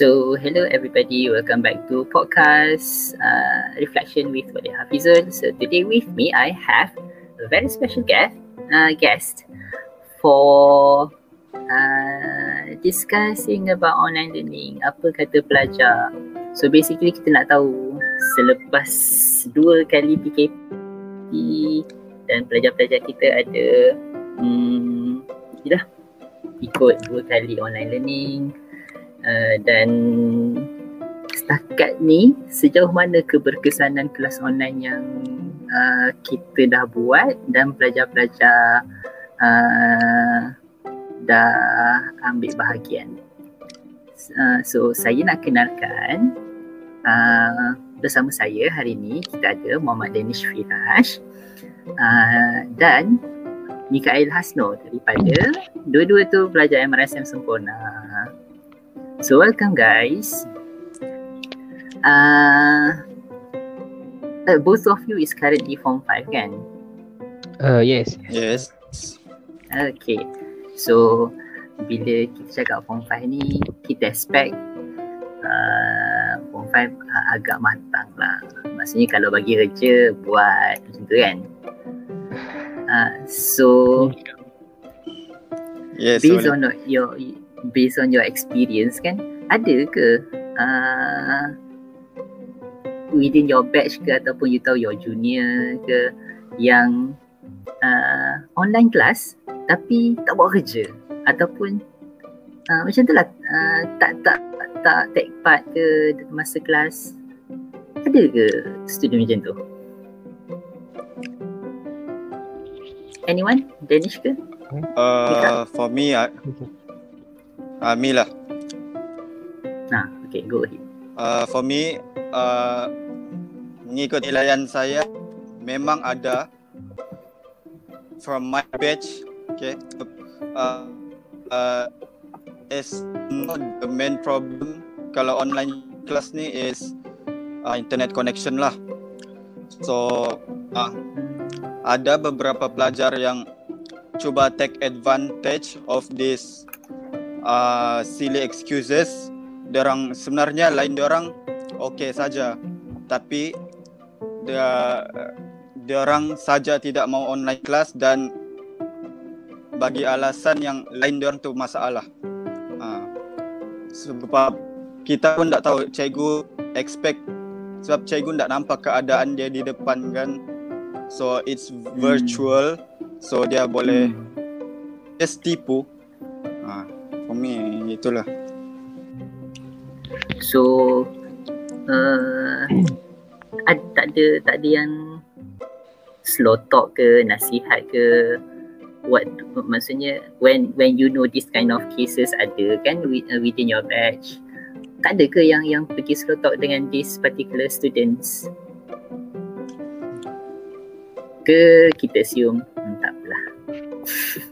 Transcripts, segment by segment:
So, hello everybody. Welcome back to podcast uh, Reflection with Wali Hafizul. So, today with me, I have a very special guest, uh, guest for uh, discussing about online learning. Apa kata pelajar? So, basically kita nak tahu selepas dua kali PKP dan pelajar-pelajar kita ada hmm, ikut dua kali online learning uh, dan setakat ni sejauh mana keberkesanan kelas online yang uh, kita dah buat dan pelajar-pelajar uh, dah ambil bahagian. Uh, so saya nak kenalkan uh, bersama saya hari ini kita ada Muhammad Danish Firash uh, dan Mikael Hasno daripada dua-dua tu pelajar MRSM sempurna. So welcome guys. Uh, uh, both of you is currently form 5 kan? Uh, yes. Yes. Okay. So bila kita cakap form 5 ni kita expect uh, form 5 uh, agak matang lah. Maksudnya kalau bagi kerja buat macam tu kan. Uh, so Yes. based on your based on your experience kan? Ada ke uh, within your batch ke ataupun you tahu your junior ke yang uh, online class tapi tak buat kerja? Ataupun uh, macam tu lah uh, tak tak tak take part ke masa kelas? Ada ke student macam tu? Anyone? Danish ke? Uh, for me, uh, uh, me lah. nah okay go ahead Uh, for me, uh, mengikut nilaian saya, memang ada from my batch, okay, uh, uh, is not the main problem kalau online class ni is uh, internet connection lah. So, uh, ada beberapa pelajar yang cuba take advantage of this uh, silly excuses. Dorang sebenarnya lain dorang okey saja, tapi dia dorang saja tidak mau online class dan bagi alasan yang lain dorang tu masalah. Uh, sebab kita pun tak tahu cikgu expect sebab cikgu tak nampak keadaan dia di depan kan. So it's virtual. So dia boleh just tipu. Ha, for me itulah. So uh, ad, tak ada tak ada yang slow talk ke nasihat ke? What maksudnya when when you know this kind of cases ada kan uh, within your batch? Tak ada ke yang yang pergi slow talk dengan this particular students? Ke kita assume? Hmm, tak apalah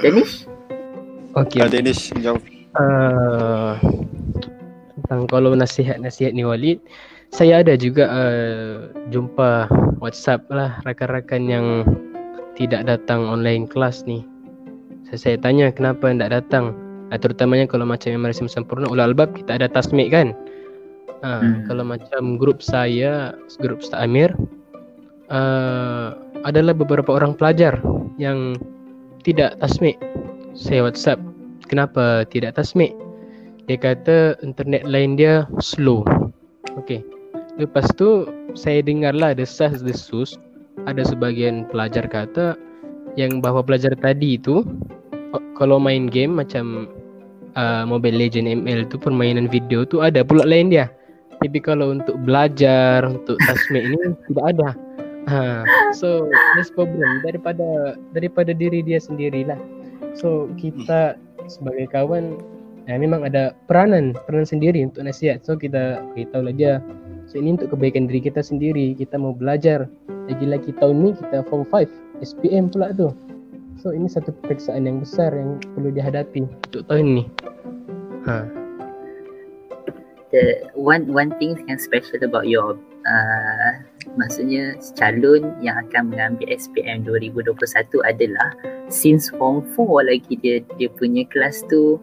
Danish? Okay. Uh, Danish jawab. Uh, tentang kalau nasihat-nasihat ni Walid, saya ada juga uh, jumpa WhatsApp lah rakan-rakan yang tidak datang online kelas ni. Saya, saya tanya kenapa tidak datang. Uh, terutamanya kalau macam yang Marisim Sempurna Ulul Albab kita ada tasmik kan. Uh, Hmm. Kalau macam grup saya, grup Ustaz Amir, uh, adalah beberapa orang pelajar yang tidak tasmik. Saya WhatsApp, kenapa tidak tasmik? Dia kata internet lain dia slow. Okey. Lepas tu saya dengarlah desas-desus ada sebahagian pelajar kata yang bahawa pelajar tadi tu kalau main game macam uh, Mobile Legend ML tu permainan video tu ada pula lain dia. Tapi kalau untuk belajar untuk tasmik ni tidak ada. Ha, so this problem daripada daripada diri dia sendirilah. So kita sebagai kawan ya, memang ada peranan peranan sendiri untuk nasihat. So kita beritahu lah dia. So ini untuk kebaikan diri kita sendiri. Kita mau belajar. Lagi-lagi tahun ni kita form 5 SPM pula tu. So ini satu periksaan yang besar yang perlu dihadapi untuk tahun ni. Ha. the one one thing yang special about your uh, maksudnya calon yang akan mengambil SPM 2021 adalah since form 4 lagi dia dia punya kelas tu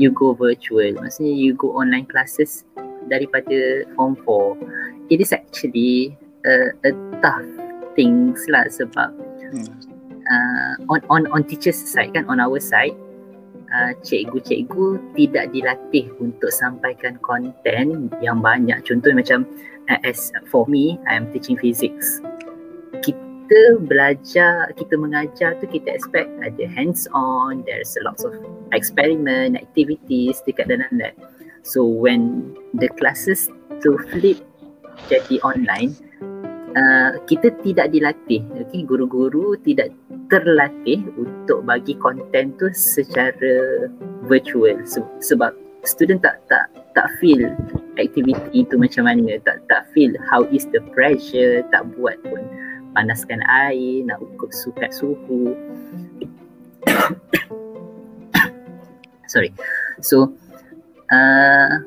you go virtual maksudnya you go online classes daripada form 4 it is actually a, a tough things lah sebab hmm. uh, on on on teachers side kan on our side uh, cikgu-cikgu tidak dilatih untuk sampaikan konten yang banyak contoh macam uh, as for me I am teaching physics kita belajar, kita mengajar tu kita expect ada hands on, there's a lots of experiment, activities dekat dalam lab. So when the classes to flip jadi online, uh, kita tidak dilatih, okay? guru-guru tidak terlatih untuk bagi konten tu secara virtual Se- sebab student tak tak tak feel activity itu macam mana, tak tak feel how is the pressure, tak buat pun panaskan air, nak ukur sukat suhu. Sorry. So, uh,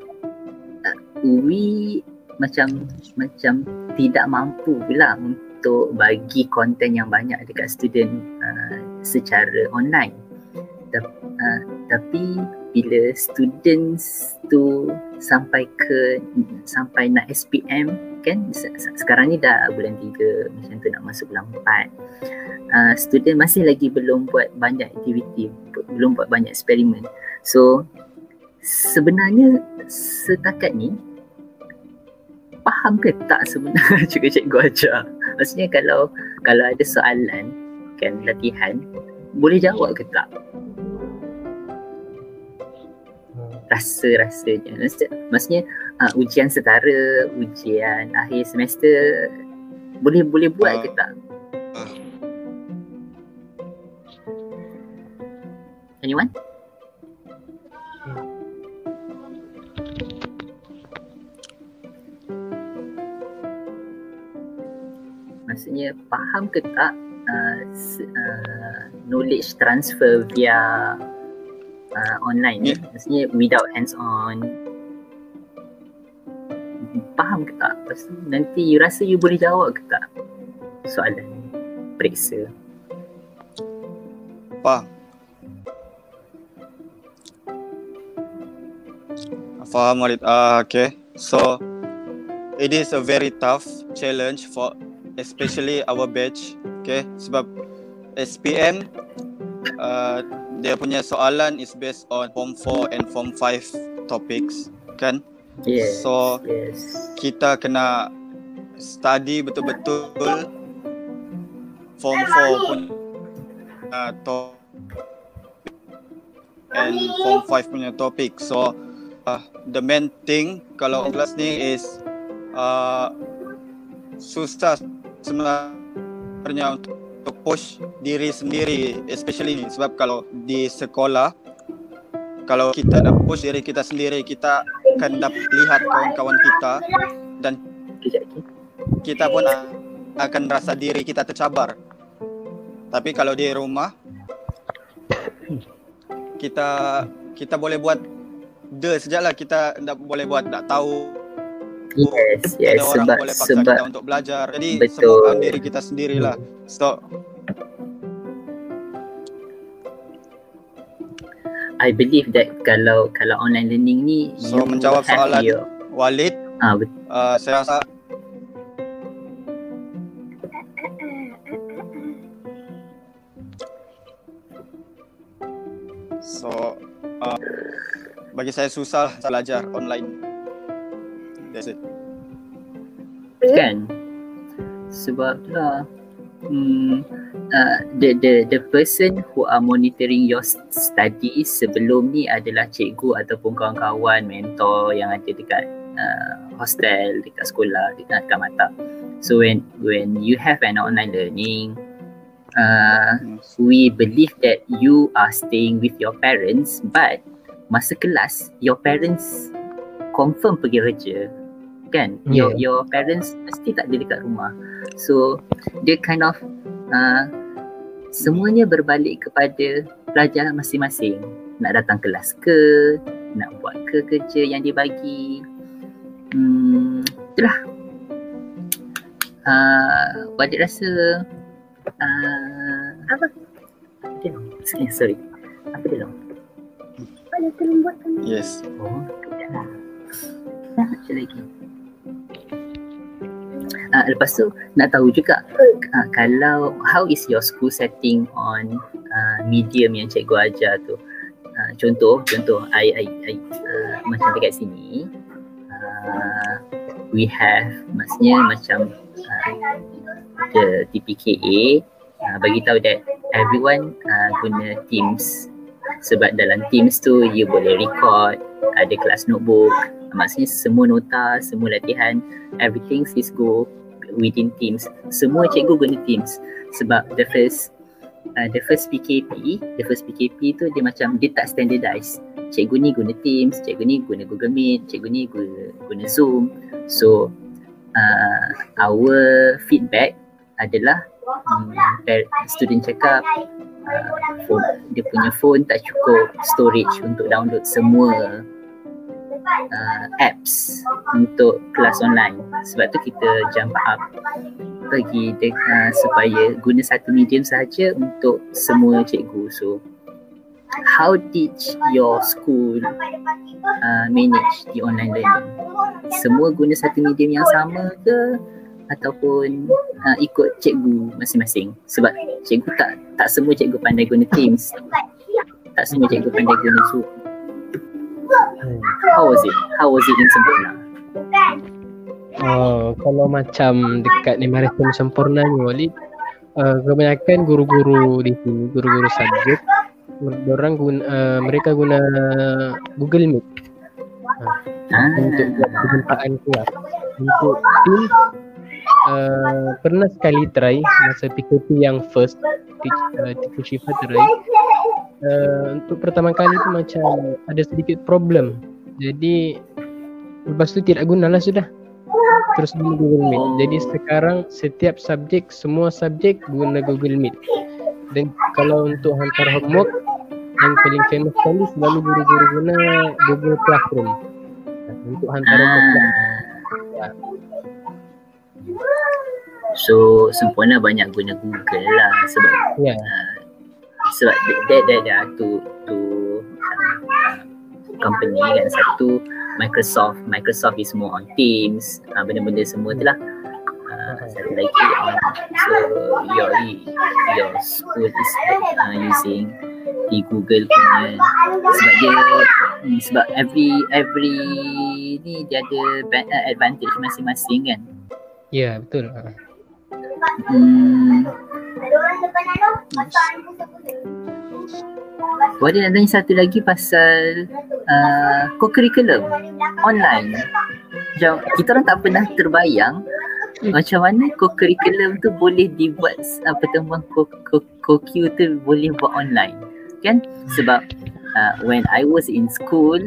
we macam macam tidak mampu pula untuk bagi konten yang banyak dekat student uh, secara online. Uh, tapi bila students tu sampai ke sampai nak SPM kan sekarang ni dah bulan 3 macam tu nak masuk bulan 4 uh, student masih lagi belum buat banyak aktiviti belum buat banyak eksperimen so sebenarnya setakat ni faham ke tak sebenarnya? Juga cikgu ajar. Maksudnya kalau kalau ada soalan kan latihan boleh jawab ke tak? Rasa-rasanya. Maksudnya uh, ujian setara ujian akhir semester boleh boleh buat uh, ke tak? Anyone maksudnya faham ke tak uh, uh, knowledge transfer via uh, online? Yeah. maksudnya without hands on. Faham ke tak? Lepas nanti you rasa you boleh jawab ke tak? Soalan periksa. Faham. Faham Walid. Uh, okay. So it is a very tough challenge for especially our batch okay? Sebab SPM uh, dia punya soalan is based on form 4 and form 5 topics kan? Yes so yes. kita kena study betul-betul form 4 pun uh, to and form 5 punya topik so uh, the main thing kalau kelas ni is uh, susah sebenarnya untuk untuk push diri sendiri especially ni. Sebab kalau di sekolah kalau kita nak push diri kita sendiri kita akan dapat lihat kawan-kawan kita dan kita pun akan rasa diri kita tercabar. Tapi kalau di rumah kita kita boleh buat de sejaklah kita tak boleh buat tak tahu Yes, yes. Ada orang sebab, boleh paksa sebab, kita untuk belajar. Jadi betul. semua diri kita sendirilah. So, I believe that kalau kalau online learning ni so menjawab soalan your... Walid ah betul. Uh, saya rasa So uh, bagi saya susah belajar online. That's it. Kan? Sebab lah hmm, uh, the the the person who are monitoring your study sebelum ni adalah cikgu ataupun kawan-kawan mentor yang ada dekat uh, hostel dekat sekolah dekat dekat mata. So when when you have an online learning uh, we believe that you are staying with your parents but masa kelas your parents confirm pergi kerja kan yeah. your your parents mesti tak ada dekat rumah so dia kind of uh, semuanya berbalik kepada pelajar masing-masing nak datang kelas ke nak buat ke kerja yang dibagi hmm itulah uh, Wadik rasa uh, apa? Apa dia long? Sorry, sorry. Apa dia long? Ada tolong buatkan. Yes. Oh, tidak lah. Dah, macam lagi. Uh, lepas tu nak tahu juga uh, kalau how is your school setting on uh, medium yang cikgu ajar tu? Uh, contoh contoh I, I, I uh, macam dekat sini uh, we have maksudnya macam uh, the TPKA uh, bagi tahu that everyone uh, guna Teams. Sebab dalam Teams tu you boleh record ada kelas notebook maksudnya semua nota semua latihan everything is go within Teams. Semua cikgu guna Teams. Sebab the first uh, the first PKP the first PKP tu dia macam dia tak standardized cikgu ni guna Teams cikgu ni guna Google Meet cikgu ni guna, guna Zoom. So uh, our feedback adalah um, student cakap uh, phone, dia punya phone tak cukup storage untuk download semua uh, apps untuk kelas online. Sebab tu kita jump up bagi de- uh, supaya guna satu medium saja untuk semua cikgu. So how did your school uh, manage the online learning? Semua guna satu medium yang sama ke ataupun uh, ikut cikgu masing-masing? Sebab cikgu tak tak semua cikgu pandai guna Teams. Tak semua cikgu pandai guna Zoom Hmm. how was it? How was it in Sempurna? Oh, kalau macam dekat ni Maritim Sempurna ni Walid uh, kebanyakan guru-guru di sini guru-guru subjek orang guna uh, mereka guna Google Meet. Ah, untuk buat perjumpaan kelas untuk team uh, pernah sekali try masa PKP yang first teach, uh, teacher Syifa try uh, untuk pertama kali tu macam ada sedikit problem. Jadi lepas tu tidak guna lah sudah. Terus guna Google Meet. Jadi sekarang setiap subjek semua subjek guna Google Meet. Dan kalau untuk hantar homework yang paling famous sekali selalu guru-guru guna Google Classroom. Untuk hantar homework. Ah. So sempurna banyak guna Google lah sebab ya sebab dia dia dia tu tu uh, company kan. Satu Microsoft Microsoft is more on Teams uh, benda-benda semua tu lah. Uh, satu lagi on so your your school is uh, using di Google punya. Sebab dia hmm, sebab every every ni dia ada uh, advantage masing-masing kan. Ya betul. Ah. hmm, Wadi nak tanya satu lagi pasal uh, co-curriculum online. Macam kita orang tak pernah terbayang macam mana co-curriculum tu boleh dibuat uh, pertemuan co- co- co-Q tu boleh buat online. Kan? Sebab uh, when I was in school,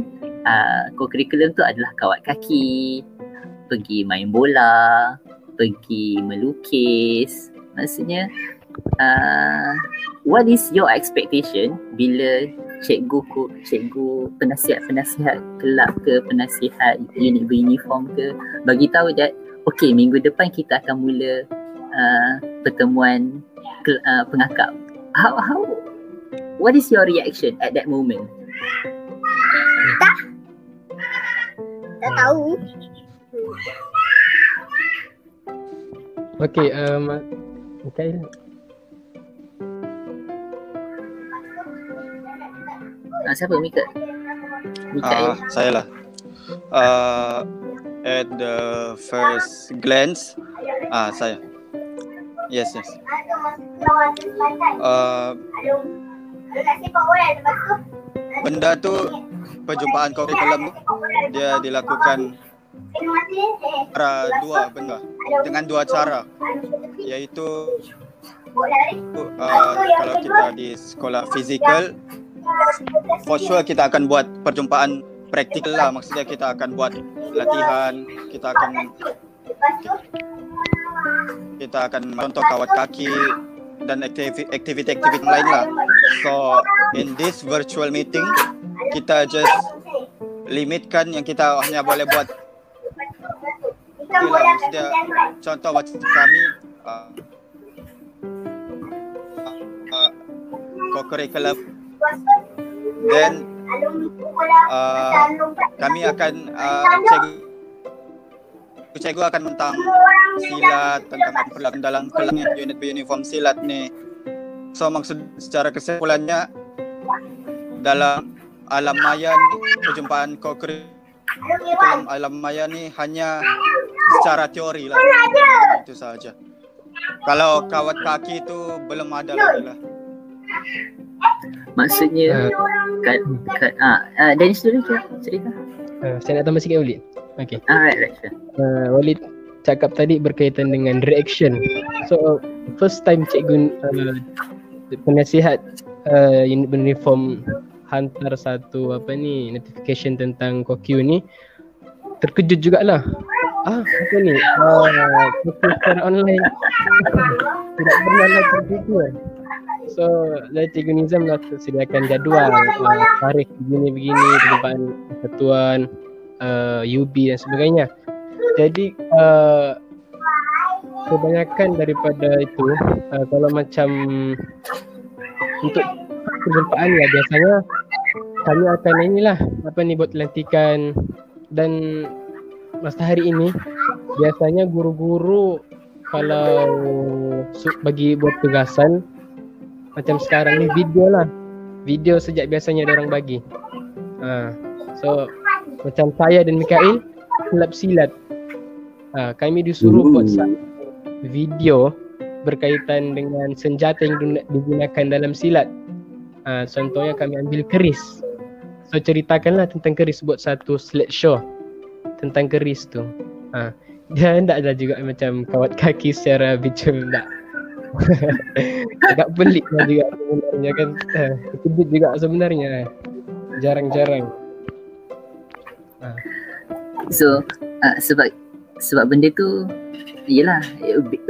uh, co-curriculum tu adalah kawat kaki, pergi main bola, pergi melukis. Maksudnya uh, what is your expectation bila cikgu ku, cikgu penasihat-penasihat kelab ke penasihat unit beruniform ke bagi tahu that okay minggu depan kita akan mula uh, pertemuan ke, uh, pengakap how how what is your reaction at that moment Tak tahu. Okey, um, Mikael. Uh, siapa Mika Mikael Ah, saya lah. Uh, at the first glance, ah saya. Yes, yes. Uh, benda tu perjumpaan kurikulum tu dia dilakukan cara dua benda dengan dua cara iaitu uh, kalau kita di sekolah fizikal for sure kita akan buat perjumpaan praktikal lah. Maksudnya kita akan buat latihan kita akan kita akan contoh kawat kaki dan aktivi- aktiviti-aktiviti lain lah. So in this virtual meeting kita just limitkan yang kita hanya boleh buat. Bola maksudnya contoh macam kami uh, uh, co-curriculum then uh, kami akan uh, cikgu cikgu akan tentang silat tentang apa berlaku dalam kelas unit uniform silat ni. So maksud secara kesimpulannya dalam alam maya ni perjumpaan Alung Iwan. alam maya ni hanya secara teori lah. Itu saja kalau kawat kaki tu belum ada lagi lah. Maksudnya kat, kat, ah, uh, Dennis dulu je cerita. Uh, saya nak tambah sikit Walid. Okay. Alright, right, sure. Uh, Walid cakap tadi berkaitan dengan reaction. So first time cikgu uh, penasihat uh, uniform hantar satu apa ni notification tentang COQ ni terkejut jugalah. Ah, apa ni? Ah, uh, online. Tidak pernah lah terfikir. So, dari Cikgu Nizam lah sediakan jadual uh, tarikh begini-begini, perjumpaan persatuan, uh, UB dan sebagainya. Jadi, uh, kebanyakan daripada itu, uh, kalau macam untuk perjumpaan ya biasanya kami akan inilah apa ni buat pelantikan dan masa hari ini biasanya guru-guru kalau bagi buat tugasan macam sekarang ni video lah. Video sejak biasanya ada orang bagi. Ha. so macam saya dan Mikael silap silat. Ha, kami disuruh Ooh. buat video berkaitan dengan senjata yang digunakan- digunakan dalam silat. Ha, contohnya kami ambil keris. So ceritakanlah tentang keris buat satu slideshow tentang keris tu. Ha. dia tak ada juga macam kawat kaki secara visual tak agak pelik lah juga sebenarnya kan. Eh, kejut juga sebenarnya jarang-jarang. So uh, sebab sebab benda tu yalah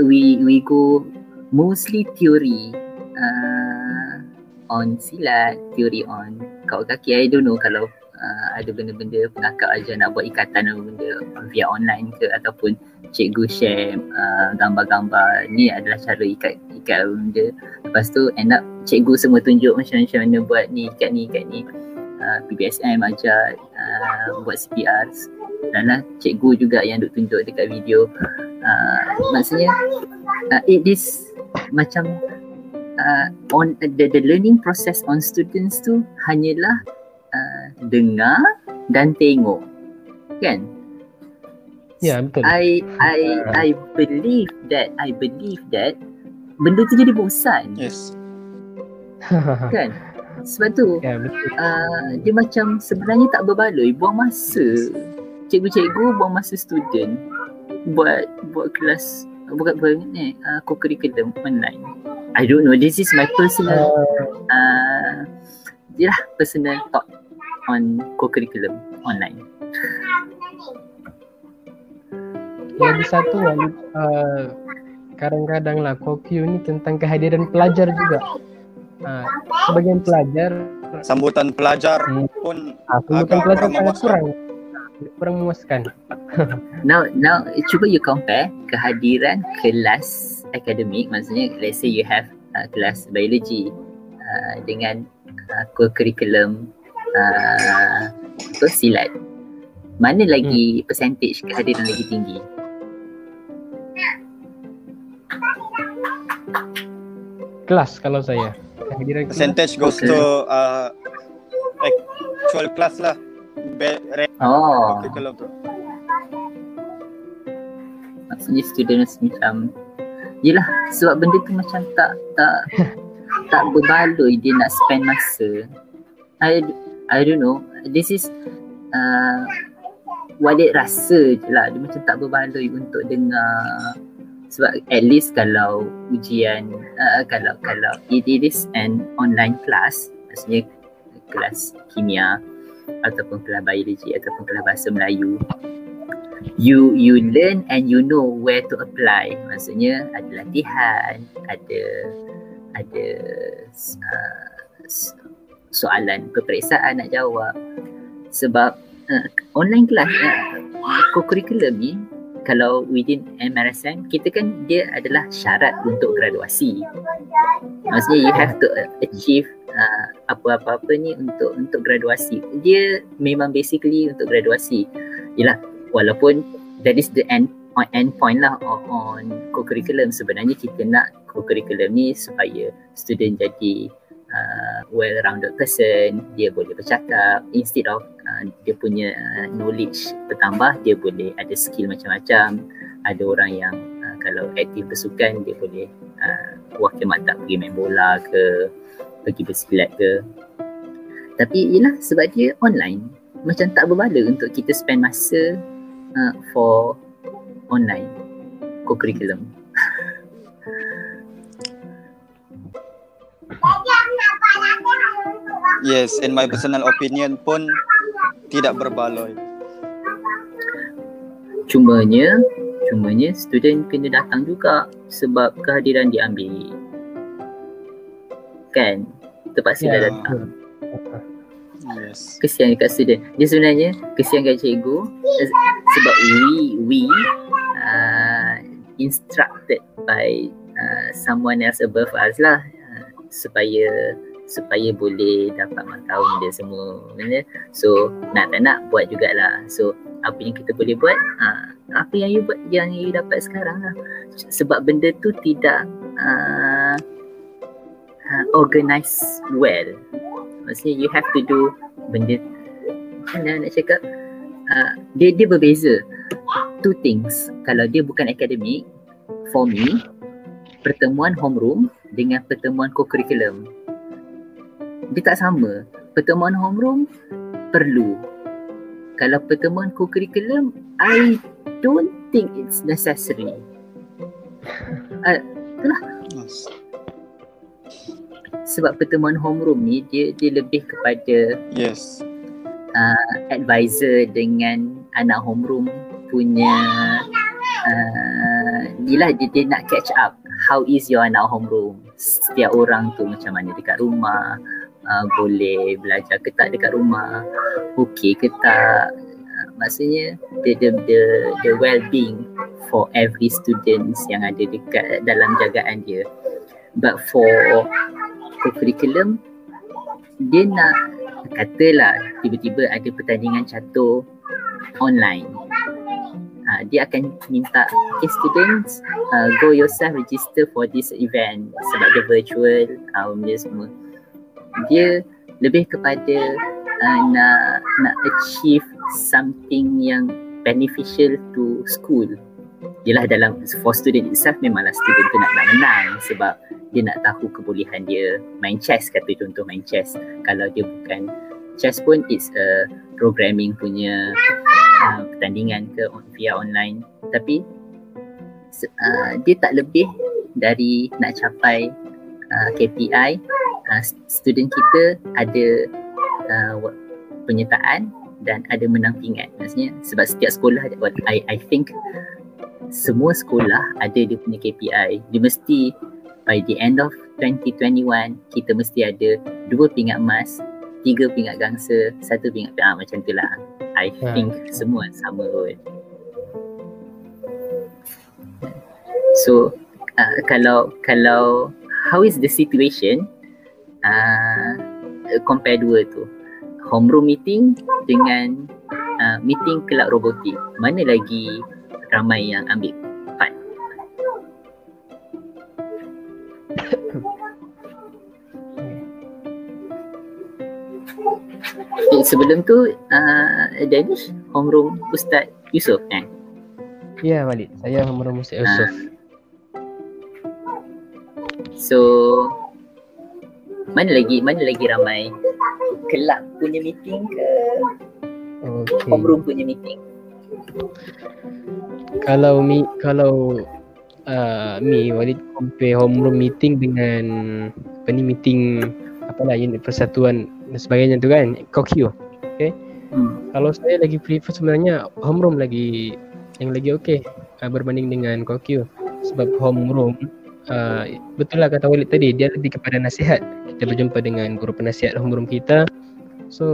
we we go mostly theory uh, on silat, theory on kawat kaki. I don't know kalau uh, ada benda-benda pengakap aja nak buat ikatan apa benda via online ke ataupun cikgu share uh, gambar-gambar ni adalah cara ikat ikat benda. Lepas tu end up cikgu semua tunjuk macam macam mana buat ni ikat ni ikat ni. Uh, PBSM ajar uh, buat CPR dan lah cikgu juga yang duk tunjuk dekat video uh, maksudnya uh, it is macam uh, on the, the learning process on students tu hanyalah dengar dan tengok. Kan? Ya betul. I I I believe that I believe that benda tu jadi bosan. Yes. Kan? Sebab tu ya betul. uh, dia macam sebenarnya tak berbaloi. Buang masa. Cikgu-cikgu buang masa student buat buat kelas buat buat ni uh, co-curriculum online. I don't know. This is my personal uh, yalah personal thought on co-curriculum online. Lagi satu Walid uh, kadang-kadang lah kokyu ni tentang kehadiran pelajar juga. Uh, sebagian pelajar sambutan pelajar Hmm. pun uh, Agak pelajar kurang sangat kurang. Kurang memuaskan. Now now cuba you compare kehadiran kelas akademik. Maksudnya let's say you have uh, kelas biology uh, dengan uh, co-curriculum uh, apa silat mana lagi percentage kehadiran lagi tinggi? Kelas kalau saya. Kehadiran kelas. Percentage goes Okay. to uh, actual class lah. Be- oh. Tu. Maksudnya students macam yelah sebab benda tu macam tak tak tak berbaloi dia nak spend masa. I I don't know. This is uh, Walid rasa je lah. Dia macam tak berbaloi untuk dengar. Sebab at least kalau ujian uh, kalau kalau it, it is an online class maksudnya kelas kimia ataupun kelas biologi ataupun kelas bahasa Melayu you you learn and you know where to apply. Maksudnya ada latihan ada ada uh, soalan peperiksaan nak jawab sebab uh, online kelas uh, co-curriculum ni kalau within MRSM kita kan dia adalah syarat untuk graduasi. Maksudnya you have to achieve uh, apa-apa-apa ni untuk untuk graduasi. Dia memang basically untuk graduasi. Yalah walaupun that is the end point end point lah on, on co-curriculum sebenarnya kita nak co-curriculum ni supaya student jadi uh, well-rounded person, dia boleh bercakap instead of uh, dia punya uh, knowledge bertambah, dia boleh ada skill macam-macam. Ada orang yang uh, kalau aktif bersukan, dia boleh uh, wakil maktab pergi main bola ke, pergi bersilat ke. Tapi yelah sebab dia online, macam tak berbala untuk kita spend masa uh, for online co-curriculum. Yes, in my personal opinion pun tidak berbaloi. Cumanya, cumanya student kena datang juga sebab kehadiran diambil. Kan? Terpaksa Ya, yeah. datang. Yes. Kesian dekat student. Dia sebenarnya kesian kat cikgu eh, sebab we we uh, instructed by uh, someone else above us lah uh, supaya supaya boleh dapat matahun dia semua benda. So nak tak nak buat jugalah. So apa yang kita boleh buat uh, apa yang you buat yang you dapat sekarang lah. Sebab benda tu tidak uh, uh, organized well. Maksudnya you have to do benda mana nak cakap uh, dia dia berbeza two things kalau dia bukan akademik for me pertemuan homeroom dengan pertemuan co-curriculum dia tak sama. Pertemuan homeroom perlu. Kalau pertemuan co-curriculum I don't think it's necessary. Uh, yes. sebab pertemuan homeroom ni dia dia lebih kepada Yes. uh, advisor dengan anak homeroom punya uh, yelah dia, dia nak catch up. How is your anak homeroom setiap orang tu macam mana? Dekat rumah uh, boleh belajar ke tak dekat rumah okey ke tak. Uh, maksudnya the, the, the, the well-being for every students yang ada dekat dalam jagaan dia. But for co-curriculum dia nak katalah tiba-tiba ada pertandingan catur online. Uh, dia akan minta okay students uh, go yourself register for this event. Sebab dia virtual uh, benda semua dia lebih kepada uh, nak nak achieve something yang beneficial to school. Yelah dalam for student itself memanglah student tu nak, nak menang sebab dia nak tahu kebolehan dia. Main chess kata contoh main chess. Kalau dia bukan chess pun it's a programming punya uh, pertandingan ke on, via online. Tapi uh, dia tak lebih dari nak capai uh, KPI uh, student kita ada uh, penyertaan dan ada menang pingat. Maksudnya sebab setiap sekolah I, I think semua sekolah ada dia punya KPI dia mesti by the end of 2021 kita mesti ada dua pingat emas tiga pingat gangsa satu pingat ah, macam tu lah. I Ha. think semua sama kot. So uh, kalau kalau how is the situation uh, compare dua tu? Homeroom meeting dengan uh, meeting kelab robotik. Mana lagi ramai yang ambil part? Eh, sebelum tu uh, Danish homeroom Ustaz Yusof kan? Ya Walid, saya Muhammad Musa Yusuf. So mana lagi mana lagi ramai kelab punya meeting ke Okey. homeroom punya meeting Kalau mi kalau uh, mi Walid compare homeroom meeting dengan apa ni meeting apalah unit persatuan dan sebagainya tu kan COQ. hmm. Kalau saya lagi prefer sebenarnya homeroom lagi yang lagi okey uh, berbanding dengan COQ sebab homeroom uh, betul lah kata Walid tadi dia lebih kepada nasihat. Kita berjumpa dengan guru penasihat homeroom kita. So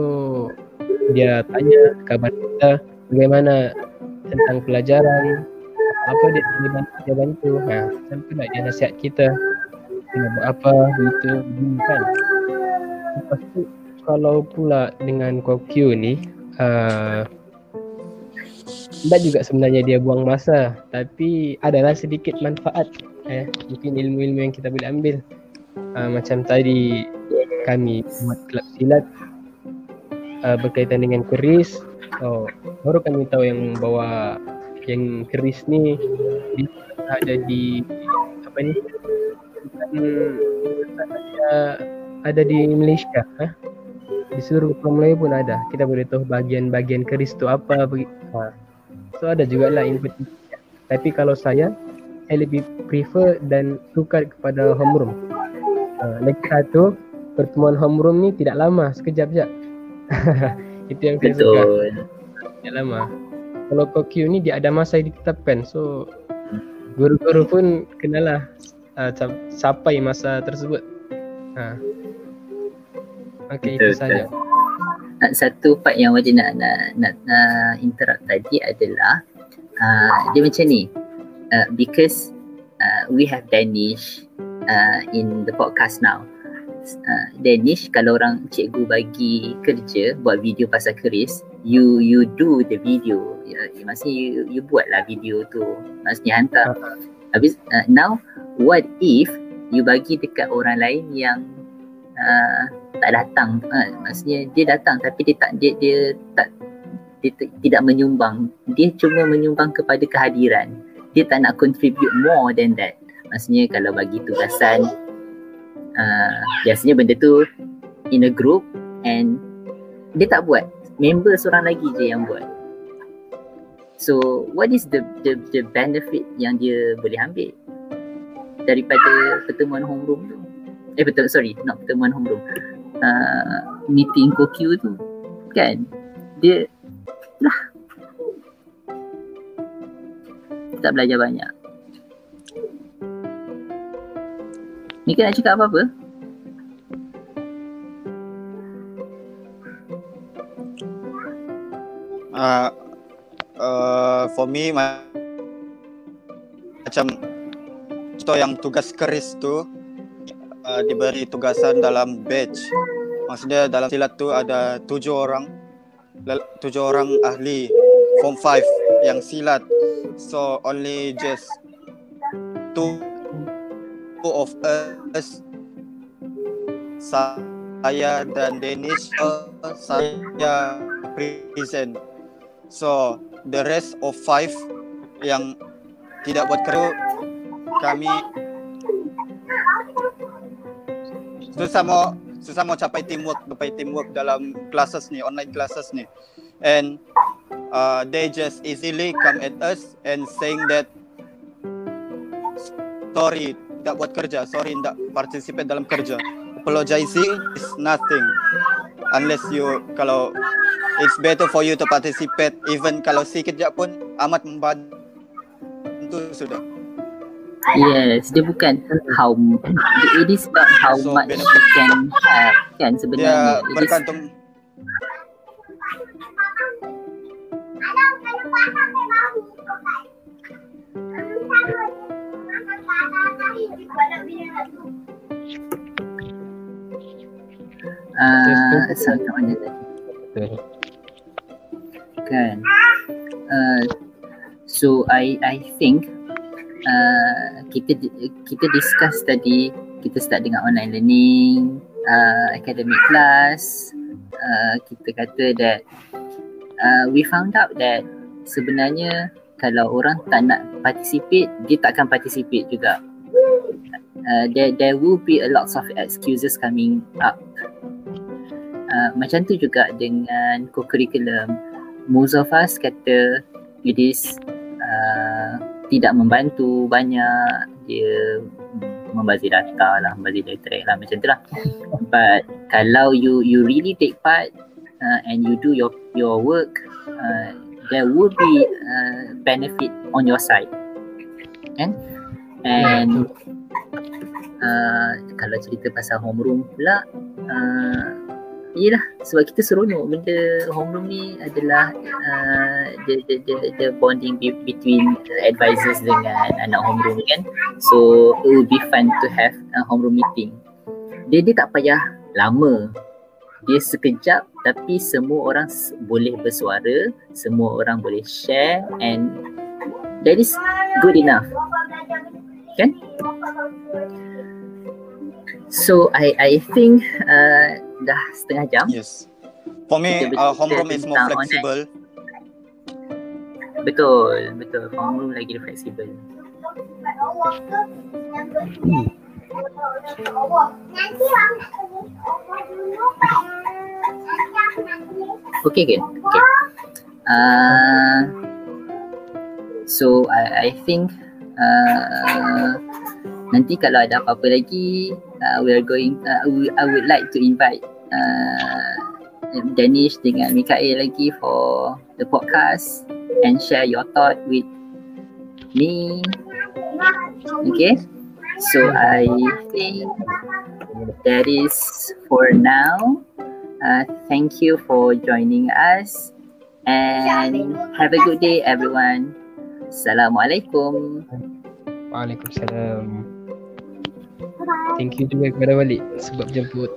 dia tanya kabar kita bagaimana tentang pelajaran apa dia dia bantu, dia bantu. Ha, sampai nak dia nasihat kita. Kena buat apa gitu begini kan. Lepas tu kalau pula dengan QQ ni uh, juga sebenarnya dia buang masa tapi adalah sedikit manfaat eh mungkin ilmu-ilmu yang kita boleh ambil. Uh, macam tadi kami buat kelab silat uh, berkaitan dengan keris. Oh baru kami tahu yang bawa yang keris ni dia ada di apa ni? Hmm, ada, di Malaysia eh? di seluruh Melayu pun ada. Kita boleh tahu bagian-bagian keris tu apa ha. so ada juga lah input. Tapi kalau saya saya lebih prefer dan suka kepada homeroom ha. lagi satu pertemuan homeroom ni tidak lama sekejap je itu yang saya suka tidak lama. Kalau kokyu ni dia ada masa yang ditetapkan. So guru-guru pun kenalah uh, cap- capai masa tersebut. Ha. Okay, itu saja. Uh, satu part yang wajib nak nak nak, nak interrupt tadi adalah uh, dia macam ni uh, because uh, we have Danish uh, in the podcast now. Uh, Danish kalau orang cikgu bagi kerja buat video pasal keris you you do the video. Uh, maksudnya you, you buat lah video tu. Maksudnya hantar. Habis uh, now what if you bagi dekat orang lain yang uh, tak datang? Uh, maksudnya dia datang tapi dia tak dia, dia tak dia t- tidak menyumbang. Dia cuma menyumbang kepada kehadiran dia tak nak contribute more than that. Maksudnya kalau bagi tugasan uh, biasanya benda tu in a group and dia tak buat. Member seorang lagi je yang buat. So what is the the the benefit yang dia boleh ambil daripada pertemuan homeroom tu? Eh betul sorry not pertemuan homeroom uh, meeting kokyu tu. Kan? Dia lah tak belajar banyak. Ni kan nak cakap apa-apa? Uh, uh, for me ma- macam contoh yang tugas keris tu uh, diberi tugasan dalam batch. Maksudnya dalam silat tu ada tujuh orang tujuh orang ahli form 5 yang silat so only just two, two of us saya dan Danish uh, saya present. So the rest of five yang tidak buat kru kami susah mau susah mau capai teamwork capai teamwork dalam classes ni online classes ni. And uh, they just easily come at us and saying that sorry tidak buat kerja. Sorry tidak participate dalam kerja. Apologizing is nothing. Unless you kalau it's better for you to participate even kalau sikit je pun amat membantu sudah. Yes dia bukan how it is not how So, much benefit. you can have kan dia sebenarnya it is bergantung uh, sampai mana tadi Betul. kan? Uh, so i i think uh, kita kita discuss tadi kita start dengan online learning uh, academic class. Uh, kita kata that uh, we found out that sebenarnya kalau orang tak nak participate dia tak akan participate juga. Uh, there there will be a lots of excuses coming up. Uh, macam tu juga dengan co-curriculum. Most of us kata it is uh, tidak membantu banyak. Dia membazir data lah membazir data lah macam tu lah. But kalau you you really take part uh, and you do your your work uh, there will be uh, benefit on your side. Kan? And uh, kalau cerita pasal homeroom pula uh, Yelah sebab kita seronok benda homeroom ni adalah uh, the, the, the, the bonding be- between advisors dengan anak homeroom kan? So it will be fun to have a homeroom meeting. Dia dia tak payah lama dia sekejap tapi semua orang boleh bersuara semua orang boleh share and that is good enough kan so I I think uh, dah setengah jam Yes. For me, uh, homeroom is more tentang online. flexible. betul betul homeroom lagi fleksibel Nanti Okay ke? Okay. Uh, so I I think uh, nanti kalau ada apa-apa lagi uh, we are going uh, we, I would like to invite uh, Danish dengan Mikael lagi for the podcast and share your thought with me. Okay. So I think that is for now. Uh, thank you for joining us and have a good day everyone. Assalamualaikum. Waalaikumsalam. Thank you juga kepada Walik sebab jemput.